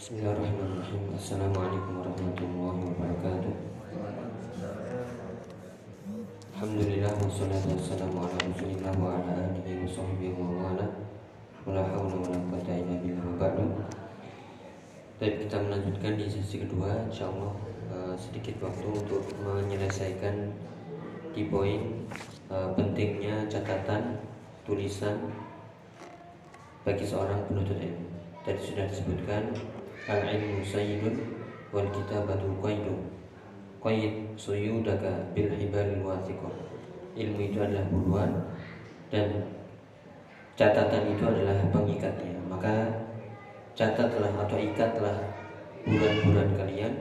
Bismillahirrahmanirrahim. Assalamualaikum warahmatullahi wabarakatuh. Alhamdulillah Wassalatu wassalamu ala rasulillah Wa ala alihi wa sahbihi wa wala Wa la hawla wa la quwata illa billah wa ba'du. Baik kita melanjutkan di sesi kedua. InsyaAllah uh, sedikit waktu untuk menyelesaikan Di poin uh, pentingnya catatan tulisan bagi seorang penuntut ilmu. Tadi sudah disebutkan Al-ilmu sayyidun Wal kitabatu qaidun. Qaid suyudaka bil hibalil Ilmu itu adalah buluan Dan catatan itu adalah pengikatnya. Maka catatlah atau ikatlah bulan-bulan kalian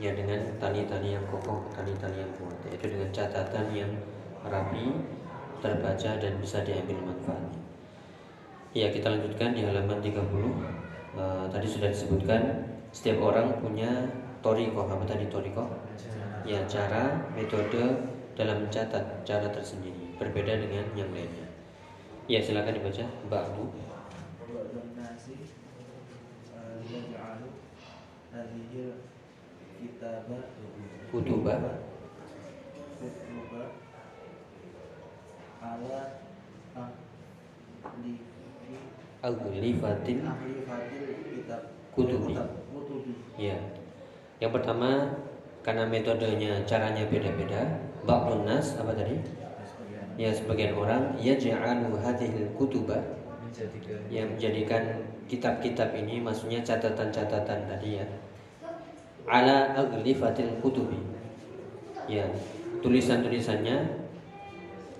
Ya dengan tali-tali yang kokoh, tali-tali yang kuat Yaitu dengan catatan yang rapi, terbaca dan bisa diambil manfaatnya. Ya kita lanjutkan di halaman 30 uh, Tadi sudah disebutkan Setiap orang punya toriko Apa tadi toriko? Ya cara, metode dalam mencatat Cara tersendiri. Berbeda dengan yang lainnya. Ya silakan dibaca Ba'du Kutubah Kutubah ala ahli Aghlifatil kutubi. Ya. Yang pertama karena metodenya caranya beda-beda, ba'dun nas apa tadi? Ya sebagian orang ya ja'alu hadhil kutuba yang menjadikan kitab-kitab ini maksudnya catatan-catatan tadi ya ala aghlifatil kutubi ya tulisan-tulisannya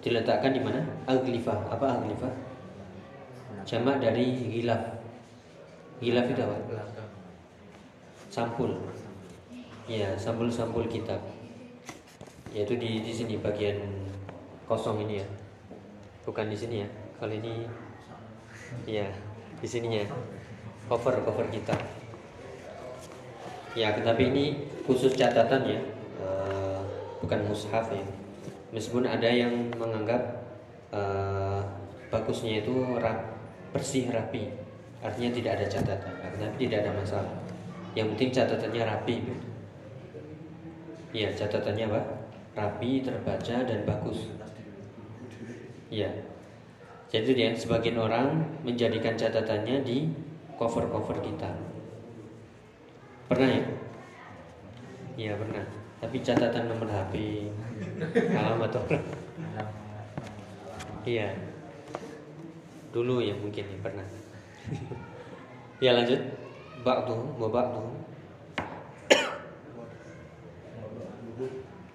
diletakkan di mana aglifah apa aglifah jamak dari gilaf gilaf itu apa? Sampul. Ya sampul-sampul kitab. Yaitu di di sini bagian kosong ini ya. Bukan di sini ya. Kalau ini ya di sininya. Cover cover kitab. Ya tetapi ini khusus catatan ya. Uh, bukan mushaf ya. Meskipun ada yang menganggap uh, bagusnya itu rap bersih rapi artinya tidak ada catatan tapi tidak ada masalah yang penting catatannya rapi gitu. ya catatannya apa rapi terbaca dan bagus ya jadi dia sebagian orang menjadikan catatannya di cover-cover kita pernah ya ya pernah tapi catatan nomor HP alamat orang iya dulu ya mungkin ya pernah. Ya lanjut. Ba'du wa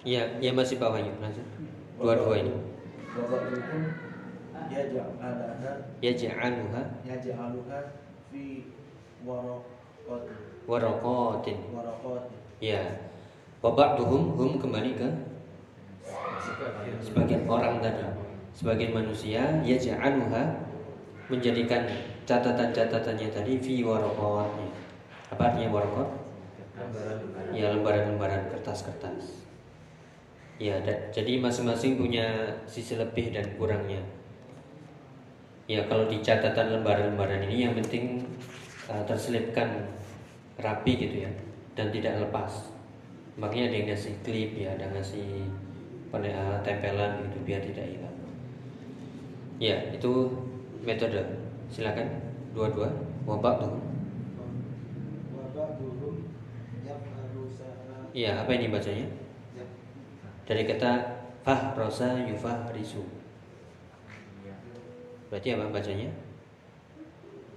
ya ya masih bawahnya. Lanjut. Dua-dua ini. ya ja'aluha ya ja'aluha fi waraqatin. Waraqatin. Ya wa ba'duhum hum kembali ke sebagian orang tadi. Sebagian manusia ya ja'aluha menjadikan catatan-catatannya tadi fi warokot apa artinya warokot ya lembaran-lembaran kertas-kertas. Ya jadi masing-masing punya sisi lebih dan kurangnya. Ya kalau di catatan lembaran-lembaran ini yang penting uh, terselipkan rapi gitu ya dan tidak lepas. Makanya ada yang ngasih klip ya ada ngasih tempelan gitu biar tidak hilang. Ya itu metode silakan dua-dua wabak tuh Iya, apa ini bacanya? Dari kata fah rosa yufah risu. Berarti apa bacanya?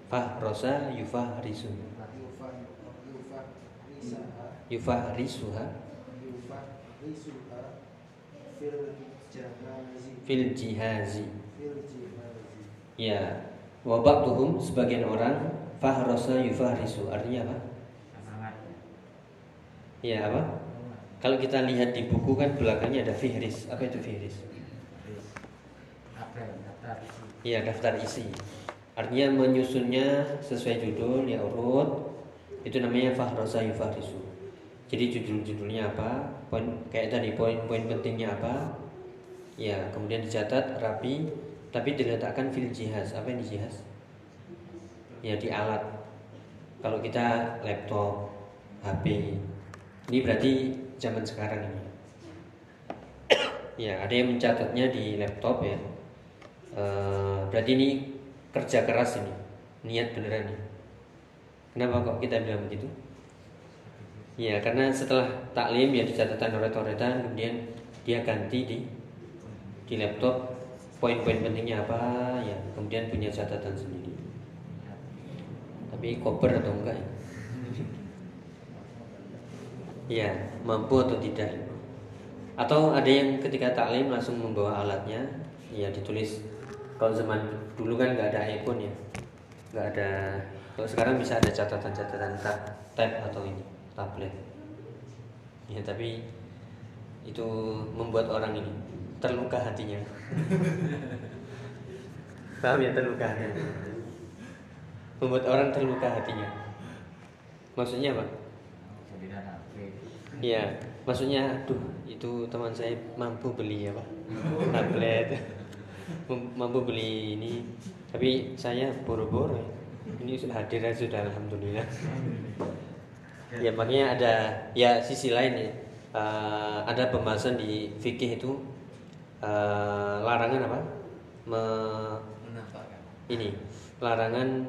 Fah rosa yufah risu. Yufah risuha. Fil jihazi. Ya, wabak tuhum sebagian orang fahrosa yufahrisu artinya apa? Ya apa? Kalau kita lihat di buku kan belakangnya ada fihris. Apa itu fihris? Iya daftar isi. Artinya menyusunnya sesuai judul ya urut. Itu namanya fahrosa yufahrisu. Jadi judul-judulnya apa? Poin kayak tadi poin-poin pentingnya apa? Ya kemudian dicatat rapi tapi diletakkan fil jihaz apa yang di jihaz ya di alat kalau kita laptop, HP, ini berarti zaman sekarang ini. ya, ada yang mencatatnya di laptop ya. E, berarti ini kerja keras ini, niat beneran nih. Kenapa kok kita bilang begitu? Ya, karena setelah taklim ya di catatan oret-oretan, kemudian dia ganti di di laptop poin-poin pentingnya apa ya, kemudian punya catatan sendiri. Tapi koper atau enggak ya? Ya, mampu atau tidak? Atau ada yang ketika taklim langsung membawa alatnya, ya ditulis. Kalau zaman dulu kan nggak ada iPhone ya, nggak ada. Kalau sekarang bisa ada catatan-catatan tab, tab atau ini tablet ya tapi itu membuat orang ini terluka hatinya. Paham ya terluka hatinya membuat orang terluka hatinya. Maksudnya apa? Iya, maksudnya, aduh, itu teman saya mampu beli apa, tablet, mampu beli ini, tapi saya boro-boro. Ini sudah hadir sudah, alhamdulillah. Ya makanya ada ya sisi lain ya. Uh, ada pembahasan di fikih itu uh, larangan apa Me, ini larangan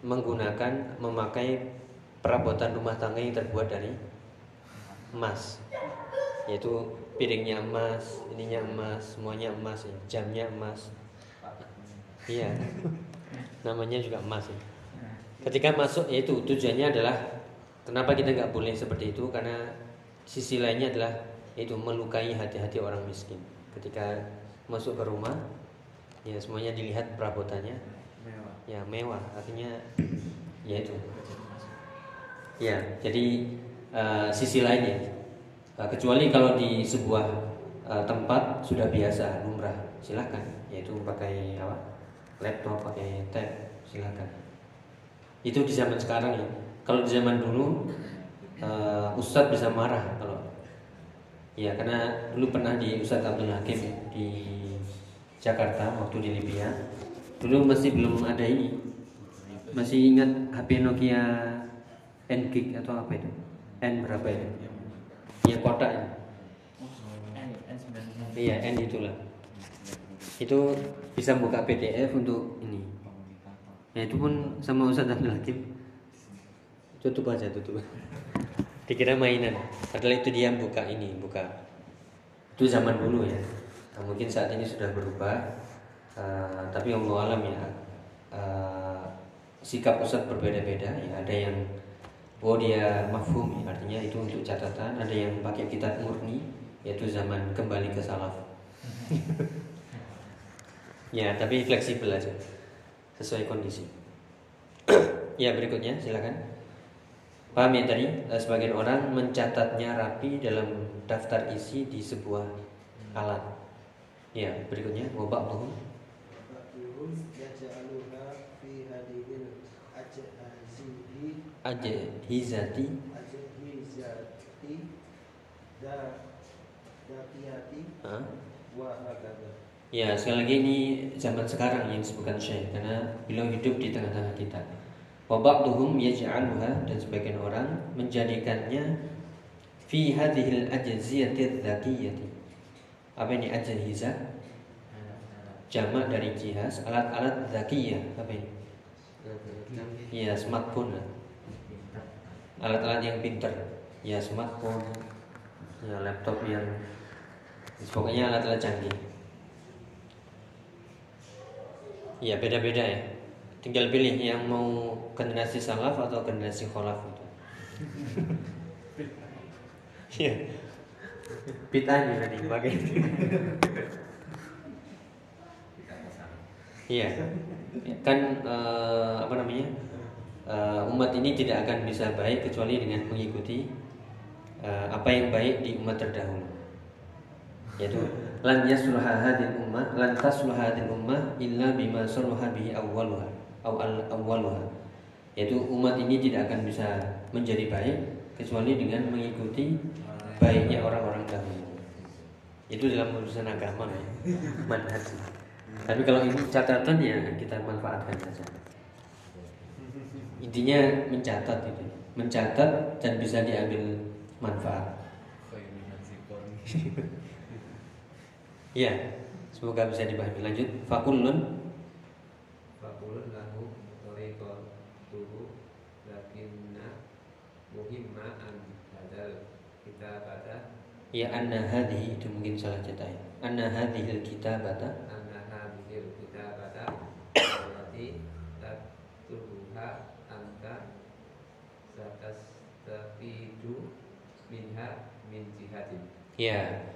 menggunakan memakai perabotan rumah tangga yang terbuat dari emas yaitu piringnya emas ininya emas semuanya emas ya. jamnya emas iya namanya juga emas ya. ketika masuk yaitu tujuannya adalah Kenapa kita nggak boleh seperti itu? Karena sisi lainnya adalah itu melukai hati-hati orang miskin. Ketika masuk ke rumah, ya semuanya dilihat perabotannya, mewah. ya mewah. Artinya, ya itu. Ya, jadi uh, sisi lainnya, uh, kecuali kalau di sebuah uh, tempat sudah biasa lumrah, silahkan. Yaitu pakai apa? Laptop, pakai tab, silahkan. Itu di zaman sekarang ya kalau di zaman dulu uh, Ustadz bisa marah kalau ya karena dulu pernah di Ustadz Abdul Hakim di Jakarta waktu di Libya. Dulu masih belum ada ini. Masih ingat HP Nokia N gig atau apa itu? N berapa itu? Ya kotak ya. iya N itulah. Itu bisa buka PDF untuk ini. Ya itu pun sama Ustadz Abdul Hakim. Tutup aja tutup dikira mainan. Padahal itu dia buka ini buka. Itu zaman dulu ya. Nah, mungkin saat ini sudah berubah. Uh, tapi Allah alam ya. Uh, sikap pusat berbeda-beda ya. Ada yang oh dia mafhum ya, artinya itu untuk catatan. Ada yang pakai kitab murni yaitu zaman kembali ke salaf. Ya tapi fleksibel aja. Sesuai kondisi. Ya berikutnya. Silakan Paham ya tadi? Eh, sebagian orang mencatatnya rapi dalam daftar isi di sebuah alat. Ya, berikutnya wabak tuh. Aja hizati Ya, sekali lagi ini zaman sekarang yang disebutkan Syekh karena beliau hidup di tengah-tengah kita. Wabakduhum yaj'aluha dan sebagian orang menjadikannya fi hadhil ajziyati dzakiyati. Apa ini ajhiza? Jamak dari jihaz, alat-alat zakiyah. Apa ini? Iya, smartphone. Alat-alat yang pintar. Ya, smartphone. Ya, laptop yang pokoknya alat-alat canggih. Ya, beda-beda ya. Tinggal pilih yang mau generasi salaf atau generasi kholaf itu. Iya. Bid'ah nih tadi pakai. Iya. Kan uh, apa namanya? Uh, umat ini tidak akan bisa baik kecuali dengan mengikuti uh, apa yang baik di umat terdahulu. Yaitu lan yasluha hadhihi ummah lan tasluha hadhihi ummah illa bima saluha bihi awwaluha awal yaitu umat ini tidak akan bisa menjadi baik kecuali dengan mengikuti baiknya orang-orang dahulu. Itu dalam urusan agama ya. Manhaj. Tapi kalau ini catatan ya kita manfaatkan saja. Intinya mencatat itu. Mencatat dan bisa diambil manfaat. Iya, semoga bisa dipahami. Lanjut. Fakulun lahu tariqah tuhu lakinna muhimma an hadal Ya anna hadhi itu mungkin salah cetak ya. Anna hadhil kitabata anna hadhil kita pada berarti taktubuha anta satastafidu minha min jihatin Ya.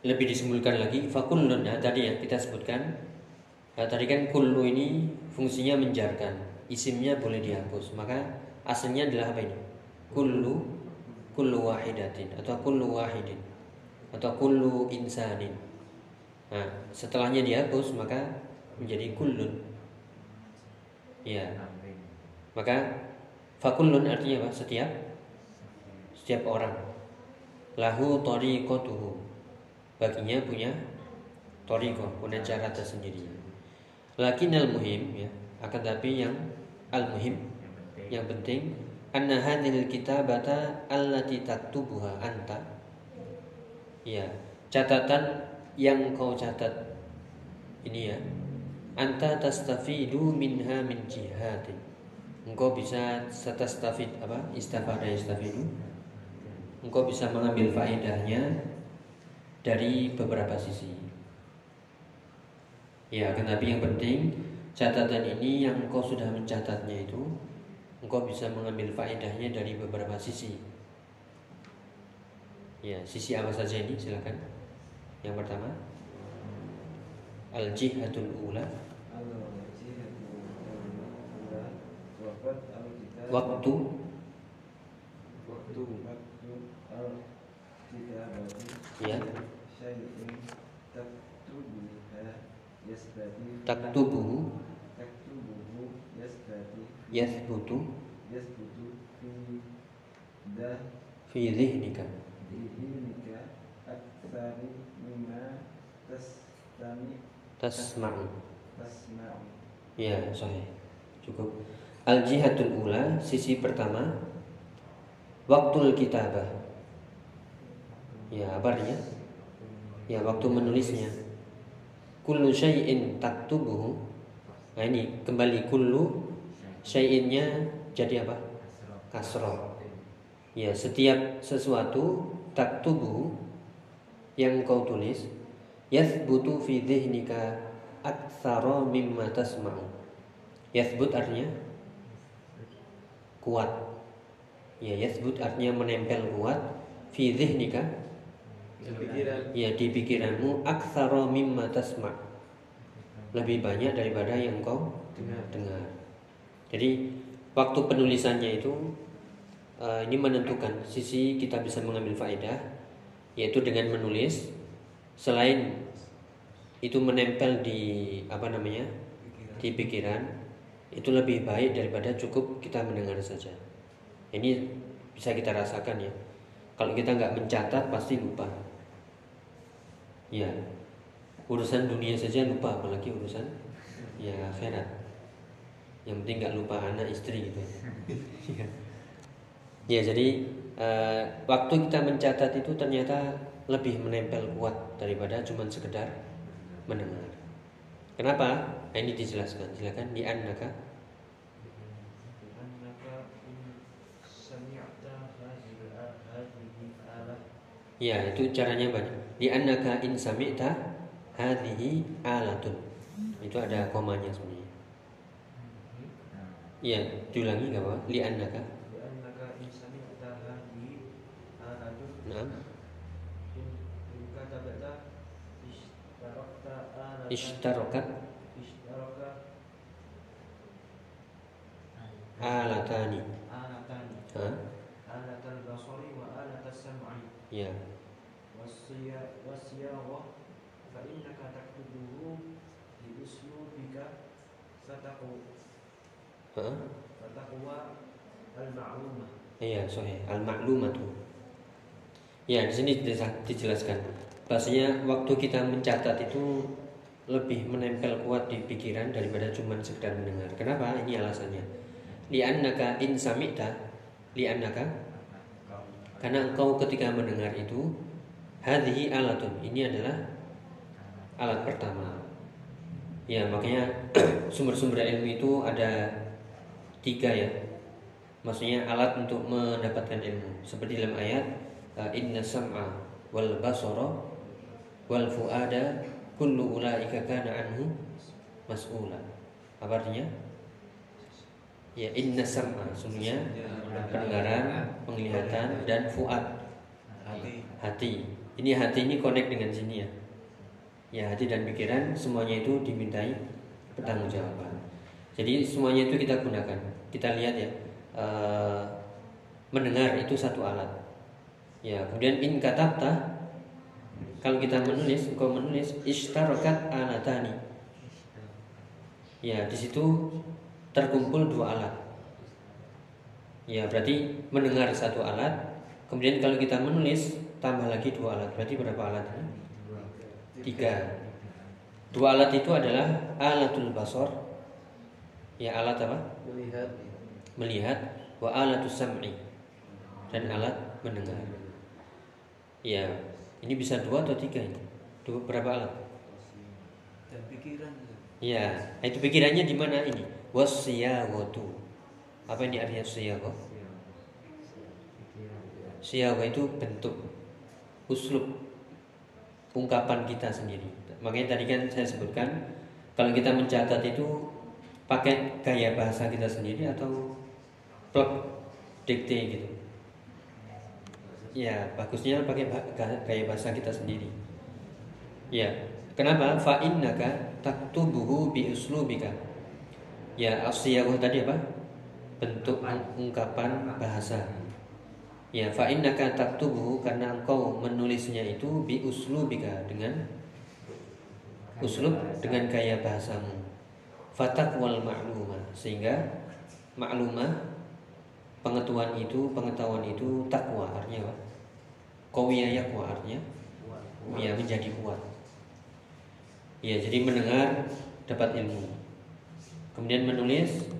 Lebih disimpulkan lagi fakullun ya tadi yang kita sebutkan. Nah, tadi kan kullu ini fungsinya menjarkan. Isimnya boleh dihapus. Maka asalnya adalah apa ini? Kullu kullu wahidatin atau kullu wahidin atau kullu insanin. Nah, setelahnya dihapus maka menjadi kullun. Ya. Maka fakullun artinya apa? Setiap setiap orang lahu tariqatuhu baginya punya tariqah punya cara tersendiri lakin al muhim ya akan tapi yang al muhim yang penting anna hadhil kitabata allati taktubuha anta? Ya catatan yang kau catat ini ya. Anta tastafidu minha min jihadin engkau bisa setastafid apa? Istafada istafidu. Engkau bisa mengambil faedahnya dari beberapa sisi. Ya, tetapi yang penting catatan ini yang engkau sudah mencatatnya itu engkau bisa mengambil faedahnya dari beberapa sisi. Ya, sisi apa saja ini silakan. Yang pertama, al-jihadul ula. Waktu waktu ya taktubuhu yathbutu yasbutu fi dah fi dhihnika. dihinika aktsari mimma tastami Tasma'u. tasma'u Ya, sahih. Cukup. Al jihadul ula, sisi pertama waktul kitabah. Ya, apa artinya? Ya, waktu menulisnya. Kullu syai'in taktubuhu. Nah, ini kembali kullu syai'innya jadi apa? Kasroh. Ya, setiap sesuatu taktubuhu yang kau tulis yathbutu fi dhihnika aktsara mimma tasma'u. Yathbut artinya kuat. Ya, yathbut artinya menempel kuat fi dhihnika ya di pikiranmu aktsara mimma tasma' lebih banyak daripada yang kau dengar. Jadi waktu penulisannya itu eh, ini menentukan sisi kita bisa mengambil faedah yaitu dengan menulis selain itu menempel di apa namanya di pikiran itu lebih baik daripada cukup kita mendengar saja. Ini bisa kita rasakan ya. Kalau kita nggak mencatat pasti lupa. Ya, urusan dunia saja lupa, apalagi urusan ya akhirat. Yang penting nggak lupa anak istri gitu. Ya. ya, jadi eh, waktu kita mencatat itu ternyata lebih menempel kuat daripada cuma sekedar mendengar. Kenapa? Nah, ini dijelaskan. Silakan di annaka. alat Ya, itu caranya banyak. Di annaka in sami'ta hadhihi alatun. Itu ada komanya sebenarnya. Iya, diulangi enggak apa? Li annaka. di annaka in sami'ta hadhihi alatun Naam. ishtaraka alatani. alatan Ha? alatal basari wa alatas sam'i Ya. wasya wasyawah fa innaka taktubuhu bi uslubika sataqu Ha? sataqwa al ma'lumah Iya, sahih. Al-ma'lumatu. Ya, di sini dijela- dijelaskan. Bahasanya waktu kita mencatat itu lebih menempel kuat di pikiran daripada cuma sekedar mendengar. Kenapa? Ini alasannya. li'annaka in sami'ta li'annaka karena engkau ketika mendengar itu hadhihi alatun ini adalah alat pertama ya makanya sumber-sumber ilmu itu ada tiga ya maksudnya alat untuk mendapatkan ilmu. Seperti dalam ayat inna sam'a wal basara wal fuada kullu ulaika kana anhu mas'ula. Apa artinya? Ya inna sam'a sungguhnya pendengaran penglihatan dan fuad. Hati. Hati. Ini hati ini connect dengan sini ya. Ya hati dan pikiran semuanya itu dimintai pertanggungjawaban. Jadi semuanya itu kita gunakan. Kita lihat ya eh, mendengar itu satu alat. Ya kemudian in katabta kalau kita menulis engkau menulis ishtarakat alatani. Ya di situ terkumpul dua alat. Ya berarti mendengar satu alat kemudian kalau kita menulis tambah lagi dua alat. Berarti berapa alat tiga. Dua alat itu adalah alatul basor. Ya alat apa? Melihat melihat wa alatus sam'i dan alat mendengar. Ya ini bisa dua atau tiga ini? Dua berapa alat? Dan pikiran ya itu pikirannya di mana ini? Wasiyawatu. Apa ini artinya siyawa? Siyawa itu bentuk uslub ungkapan kita sendiri. Makanya tadi kan saya sebutkan kalau kita mencatat itu pakai gaya bahasa kita sendiri atau plug dikte gitu. Ya bagusnya pakai gaya bahasa kita sendiri. Ya kenapa? Fa innaka taktubuhu bi uslubika ya asyawah tadi apa? Bentuk ungkapan bahasa. Ya fa innaka taktubuhu karena engkau menulisnya itu bi uslubika dengan uslub dengan gaya bahasamu. Fatak wal ma'lumah sehingga maklumah pengetahuan itu pengetahuan itu takwa artinya apa? Kawiyah yakwa artinya? Ya menjadi kuat. Ya jadi mendengar dapat ilmu. Kemudian menulis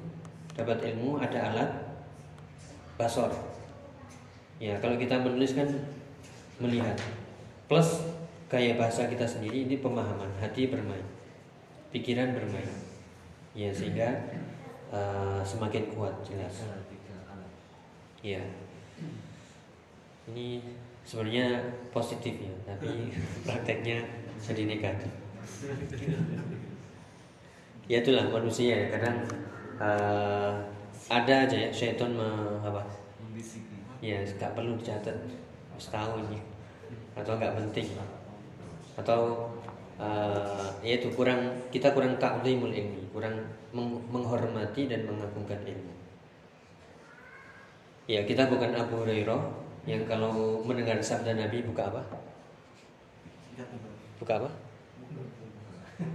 dapat ilmu ada alat basor. Ya kalau kita menulis kan melihat. Plus gaya bahasa kita sendiri ini pemahaman hati bermain pikiran bermain. Ya sehingga uh, semakin kuat jelas ya ini sebenarnya positif ya tapi prakteknya jadi negatif. Ya itulah manusia ya. Kadang uh, ada aja ya syaitan me, apa? Ya nggak perlu dicatat setahun ya. Atau nggak penting. Atau uh, ya itu kurang kita kurang taklimul ilmi kurang meng- menghormati dan mengagungkan ilmu ya kita bukan Abu Hurairah yang kalau mendengar sabda Nabi buka apa? Buka apa?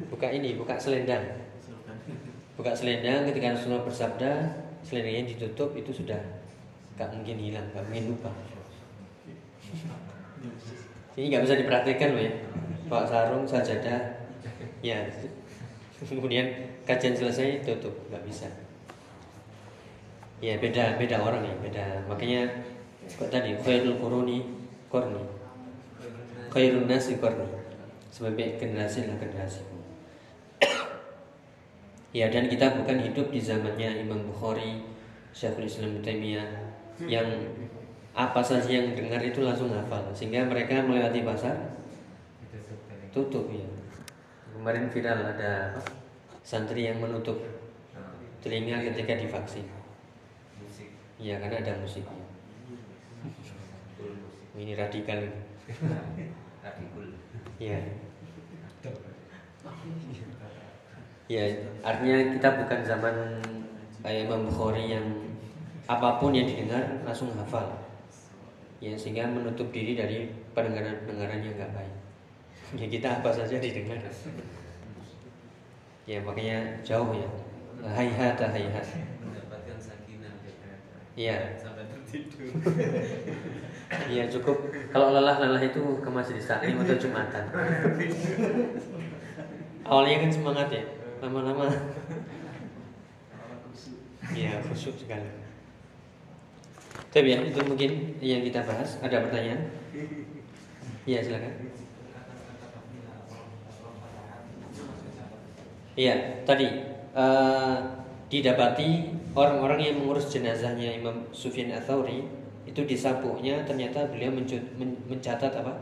Buka ini buka selendang. Buka selendang ketika Rasulullah bersabda selendangnya ditutup itu sudah nggak mungkin hilang nggak mungkin lupa. Ini nggak bisa dipraktikkan loh ya. Bawa sarung sajadah. Ya kemudian kajian selesai tutup nggak bisa ya beda beda orang ya beda. Makanya kok tadi khairul quruni korni khairun nasi korni sebagai generasi lah generasi. Ya dan kita bukan hidup di zamannya Imam Bukhari Syekhul Islam Taimiyah yang apa saja yang dengar itu langsung hafal. Sehingga mereka melewati pasar tutup ya. Kemarin viral ada santri yang menutup telinga ketika divaksin ya karena ada musiknya ini radikal. Ini. ya ya artinya kita bukan zaman kayak Imam Bukhari yang apa pun yang didengar langsung hafal. Ya sehingga menutup diri dari pendengaran-pendengaran yang nggak baik. Ya kita apa saja didengar. Ya makanya jauh ya. Hayhat hayhat Iya. sampai tertidur. Iya cukup. Kalau lelah lelah itu ke majelis taklim atau jumatan. Awalnya kan semangat ya, lama-lama. Ya khusyuk sekali. Tapi ya itu mungkin yang kita bahas. Ada pertanyaan? Iya silakan. Iya, tadi uh, didapati orang-orang yang mengurus jenazahnya Imam Sufyan Atsauri itu disabuknya ternyata beliau mencatat apa?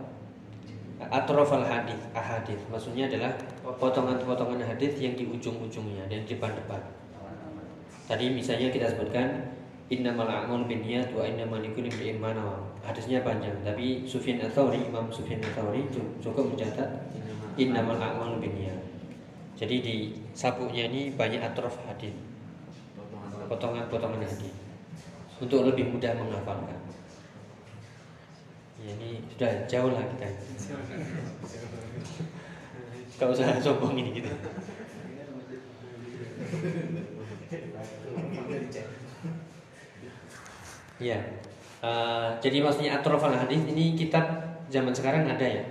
Atrof al hadis, ahadith. Maksudnya adalah potongan-potongan hadis yang di ujung-ujungnya dan di depan-depan. Tadi misalnya kita sebutkan innamal a'mal binniyat wa innamal likulli imrin ma Hadisnya panjang, tapi Sufyan Atsauri, Imam Sufyan Atsauri cukup mencatat innamal a'mal binniyat. Jadi di sabuknya ini banyak atrof hadis, potongan-potongan hadis untuk lebih mudah menghafalkan. Ya, ini sudah jauh lah kita. Kau usah sombong ini gitu. Ya, uh, jadi maksudnya atrof al hadis ini kitab zaman sekarang ada ya.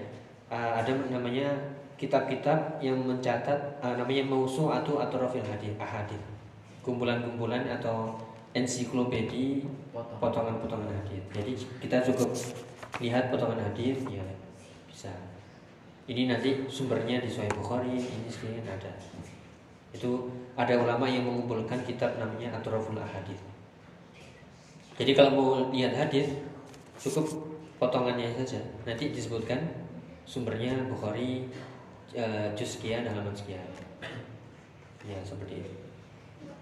Uh, ada namanya kitab-kitab yang mencatat uh, namanya mausu atau atrofil hadis ahadith kumpulan-kumpulan atau ensiklopedi potongan-potongan hadis jadi kita cukup lihat potongan hadis ya bisa. Ini nanti sumbernya di Sahih Bukhari ini sekalian ada. Itu ada ulama yang mengumpulkan kitab namanya atroful ahadith. Jadi kalau mau lihat hadis cukup potongannya saja. Nanti disebutkan sumbernya Bukhari uh, juz sekian halaman sekian. Ya seperti itu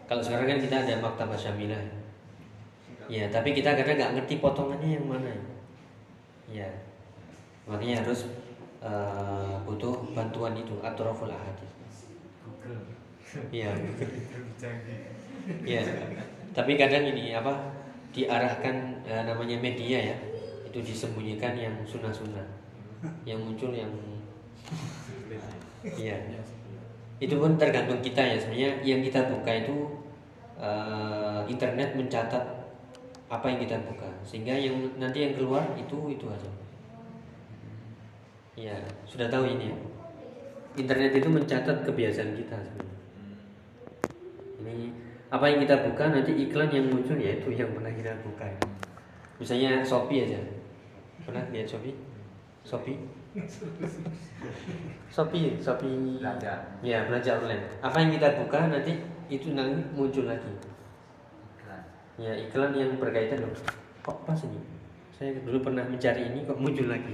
kalau sekarang kan kita ada maktabah syamilah ya tapi kita kadang nggak ngerti potongannya yang mana. Ya. Makanya harus uh, butuh bantuan itu atroful ahadis Iya. Iya. Tapi kadang ini apa diarahkan ya, namanya media ya. Itu disembunyikan yang sunnah-sunnah. Yang muncul yang Iya. Itu pun tergantung kita ya sebenarnya yang kita buka itu uh, internet mencatat apa yang kita buka sehingga yang nanti yang keluar itu itu aja. Ya sudah tahu ini ya. Internet itu mencatat kebiasaan kita sebenarnya. Ini apa yang kita buka nanti iklan yang muncul ya itu yang pernah kita buka. Misalnya Shopee aja. Pernah lihat Shopee? Shopee? Shopee, Shopee. Belanja. Ya, belanja online. Apa yang kita buka nanti itu nanti muncul lagi. Iklan. Ya, iklan yang berkaitan loh. Kok pas ini? Saya dulu pernah mencari ini kok muncul lagi.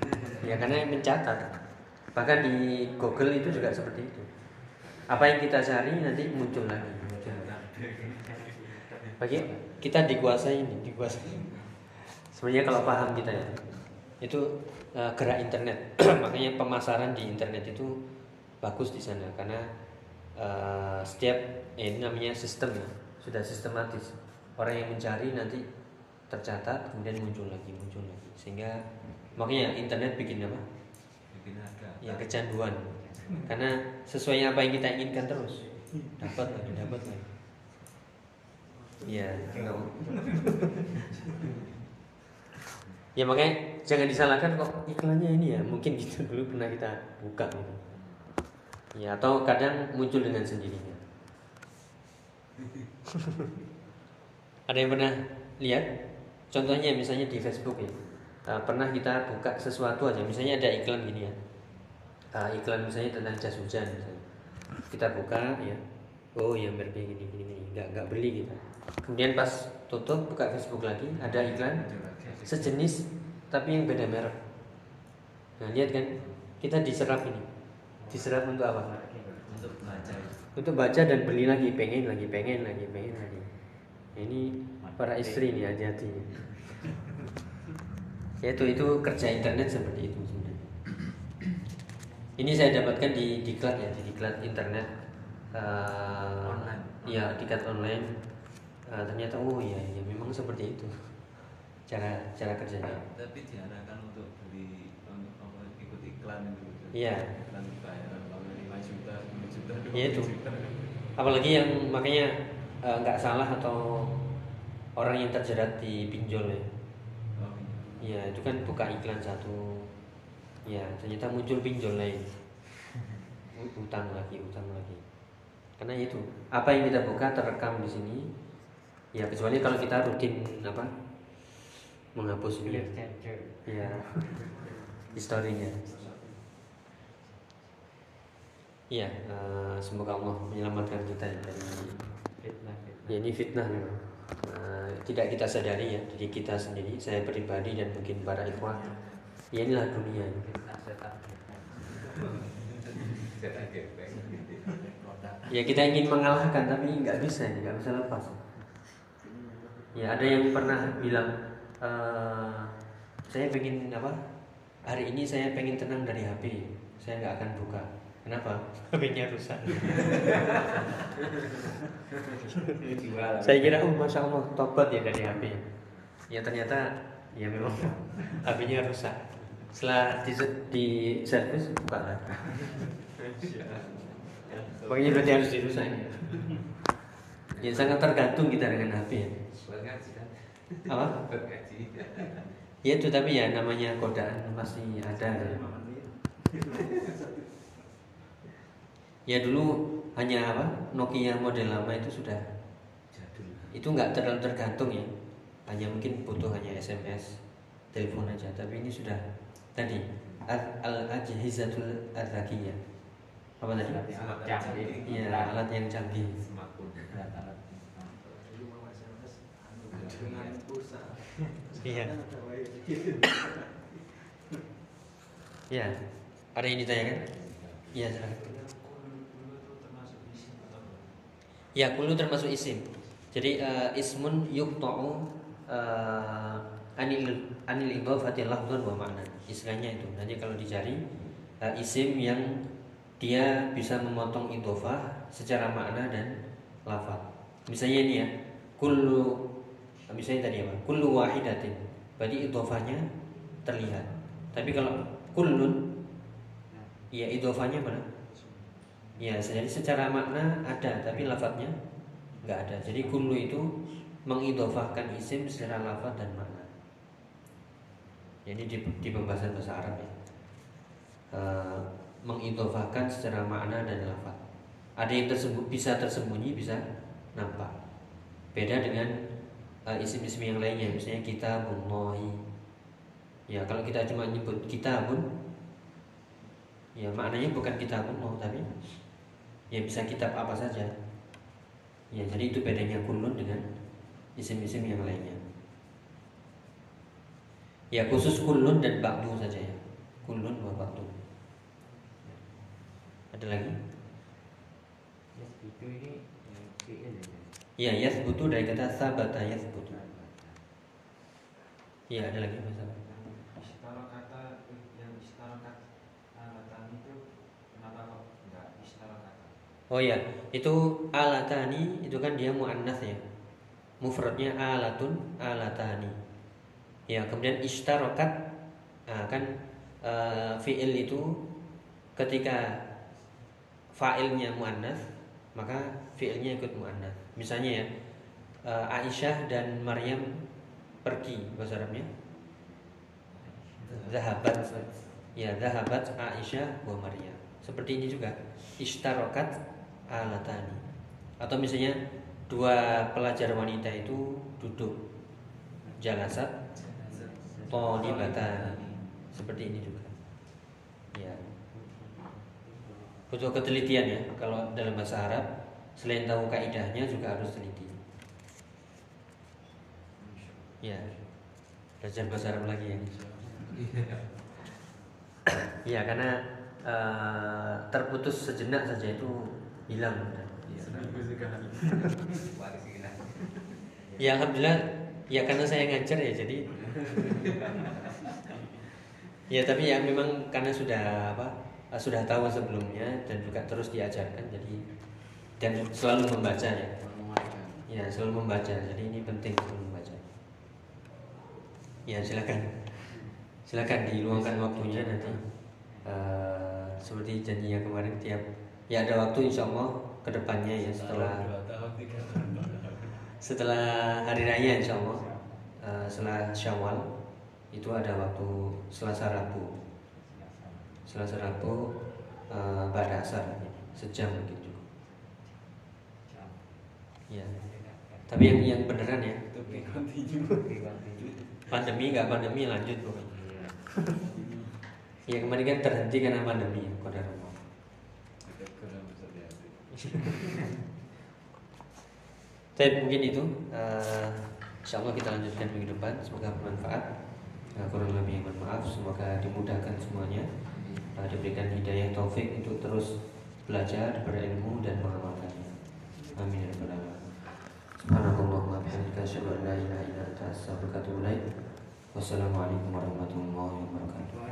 ya karena yang mencatat. Bahkan di Google itu juga seperti itu. Apa yang kita cari nanti muncul lagi. Muncul Bagi kita dikuasai ini, dikuasai. Sebenarnya kalau paham kita ya, itu uh, gerak internet. Makanya pemasaran di internet itu bagus di sana. Karena uh, setiap eh, ini namanya sistem ya sudah sistematis. Orang yang mencari nanti tercatat kemudian muncul lagi muncul lagi. Sehingga makanya internet bikin apa? Bikin ada ya kecanduan. Karena sesuai apa yang kita inginkan terus. Dapat lagi dapat lagi. Ya ya makanya jangan disalahkan kok iklannya ini ya. Mungkin gitu dulu pernah kita buka gitu. Ya atau kadang muncul dengan sendirinya. Ada yang pernah lihat? Contohnya misalnya di Facebook ya. Uh, pernah kita buka sesuatu aja. Misalnya ada iklan gini ya. Uh, iklan misalnya tentang jas hujan misalnya. kita buka ya oh ya merknya gini gini gini nggak nggak beli gitu kemudian pas tutup buka Facebook lagi ada iklan sejenis tapi yang beda merek. Nah lihat kan kita diserap ini, diserap untuk apa? Untuk baca. Untuk baca dan beli lagi, pengen lagi, pengen lagi, pengen lagi. Nah, ini para istri nih hati-hati. Ya itu itu kerja internet seperti itu sebenarnya. Ini saya dapatkan di diklat ya, di diklat internet. Uh, online. Ya, diklat online. Uh, ternyata oh iya, ya memang seperti itu. Cara cara kerjanya. Tapi diarahkan untuk beli untuk apa ikut iklan itu iya. Iklan bayaran lima juta sepuluh juta iya itu. apalagi yang makanya eh, nggak uh, salah atau orang yang terjerat di pinjol ya. Oh, iya. ya itu kan buka iklan satu. Ya ternyata muncul pinjol lain. Utang lagi utang lagi karena itu apa yang kita buka terekam di sini ya kecuali kalau kita rutin apa menghapus ini ya historinya Iya, uh, semoga Allah menyelamatkan kita dari fitnah. Ya, ini fitnah memang. Uh, tidak kita sadari ya, jadi kita sendiri, saya pribadi dan mungkin para ikhwah. Ya inilah dunia. Ya kita ingin mengalahkan tapi nggak bisa, nggak bisa lepas. Ya ada yang pernah bilang, uh, saya pengen apa? Hari ini saya pengen tenang dari HP, saya nggak akan buka Kenapa? HP-nya rusak. Saya kira oh masya Allah tobat ya dari HP. Ya ternyata ya memang HP-nya rusak. Setelah di, di servis buka lagi. Pokoknya berarti harus dirusak. Ya sangat tergantung kita dengan HP. Ya. Apa? Ya itu tapi ya namanya godaan pasti ada. Ya. Ya dulu hanya apa Nokia model lama itu sudah jadul. Itu nggak terlalu tergantung ya. Hanya mungkin butuh hanya SMS, telepon aja. Tapi ini sudah tadi al ajhizatul adzakiyah. Apa tadi? Iya, alat yang canggih. Iya. Iya. Ada yang ditanyakan? Iya, silakan. Ya kulu termasuk isim. Jadi uh, ismun yuqta'u uh, anil anil idhafati lafdhan wa ma'na. Istilahnya itu. Nanti kalau dicari uh, isim yang dia bisa memotong idhofah secara makna dan lafaz. Misalnya ini ya, kullu misalnya tadi apa? Kullu wahidatin. Berarti idhofahnya terlihat. Tapi kalau kullun ya idhofahnya mana? Ya, jadi secara makna ada, tapi lafadznya nggak ada. Jadi kullu itu mengidofahkan isim secara lafadz dan makna. Jadi di, di pembahasan bahasa Arab ya, e, mengidofahkan secara makna dan lafadz. Ada yang tersembunyi, bisa tersembunyi, bisa nampak. Beda dengan e, isim-isim yang lainnya, misalnya kita bumohi. Ya, kalau kita cuma nyebut kita pun, ya maknanya bukan kita mau tapi ya bisa kitab apa saja ya jadi itu bedanya kulun dengan isim-isim yang lainnya ya khusus kulun dan bakdu saja ya kulun wa bakdu ada lagi? Ya yas butuh dari kata sabata yas butuh ya ada lagi masalah Oh ya, itu alatani itu kan dia muannas ya. Mufradnya alatun alatani. Ya, kemudian istarokat nah, kan uh, fiil itu ketika fa'ilnya muannas maka fiilnya ikut muannas. Misalnya ya, uh, Aisyah dan Maryam pergi bahasa Arabnya. Zahabat. Ya, zahabat Aisyah wa Maryam. Seperti ini juga. Istarokat alatani atau misalnya dua pelajar wanita itu duduk jalasat tolibatan seperti ini juga ya butuh ketelitian ya kalau dalam bahasa Arab selain tahu kaidahnya juga harus teliti. Ya belajar bahasa Arab lagi ya. Ya karena uh, terputus sejenak saja itu hilang. Ya alhamdulillah ya karena saya ngajar ya jadi. Ya tapi ya memang karena sudah apa sudah tahu sebelumnya dan juga terus diajarkan jadi dan selalu membaca ya. Ya selalu membaca jadi ini penting selalu membaca. Ya silakan. Silakan diluangkan waktunya nanti uh, seperti janjinya kemarin tiap ya ada waktu insya Allah ke depannya ya setelah setelah hari raya insya Allah uh, setelah Syawal itu ada waktu Selasa Rabu Selasa Rabu uh, pada asar sejam begitu Ya. Tapi yang yang beneran ya. Pandemi nggak pandemi lanjut pokoknya. Ya kemarin kan terhenti karena pandemi ya, kodar. Tapi mungkin itu uh, Insya Allah kita lanjutkan minggu depan Semoga bermanfaat uh, Kurang lebih mohon maaf Semoga dimudahkan semuanya Diberikan hidayah taufik untuk terus Belajar, berilmu dan mengamalkannya Amin ya rabbal. Subhanakallahumma bihamdika asyhadu an la ilaha illa anta astaghfiruka wa atubu. Wassalamualaikum warahmatullahi wabarakatuh.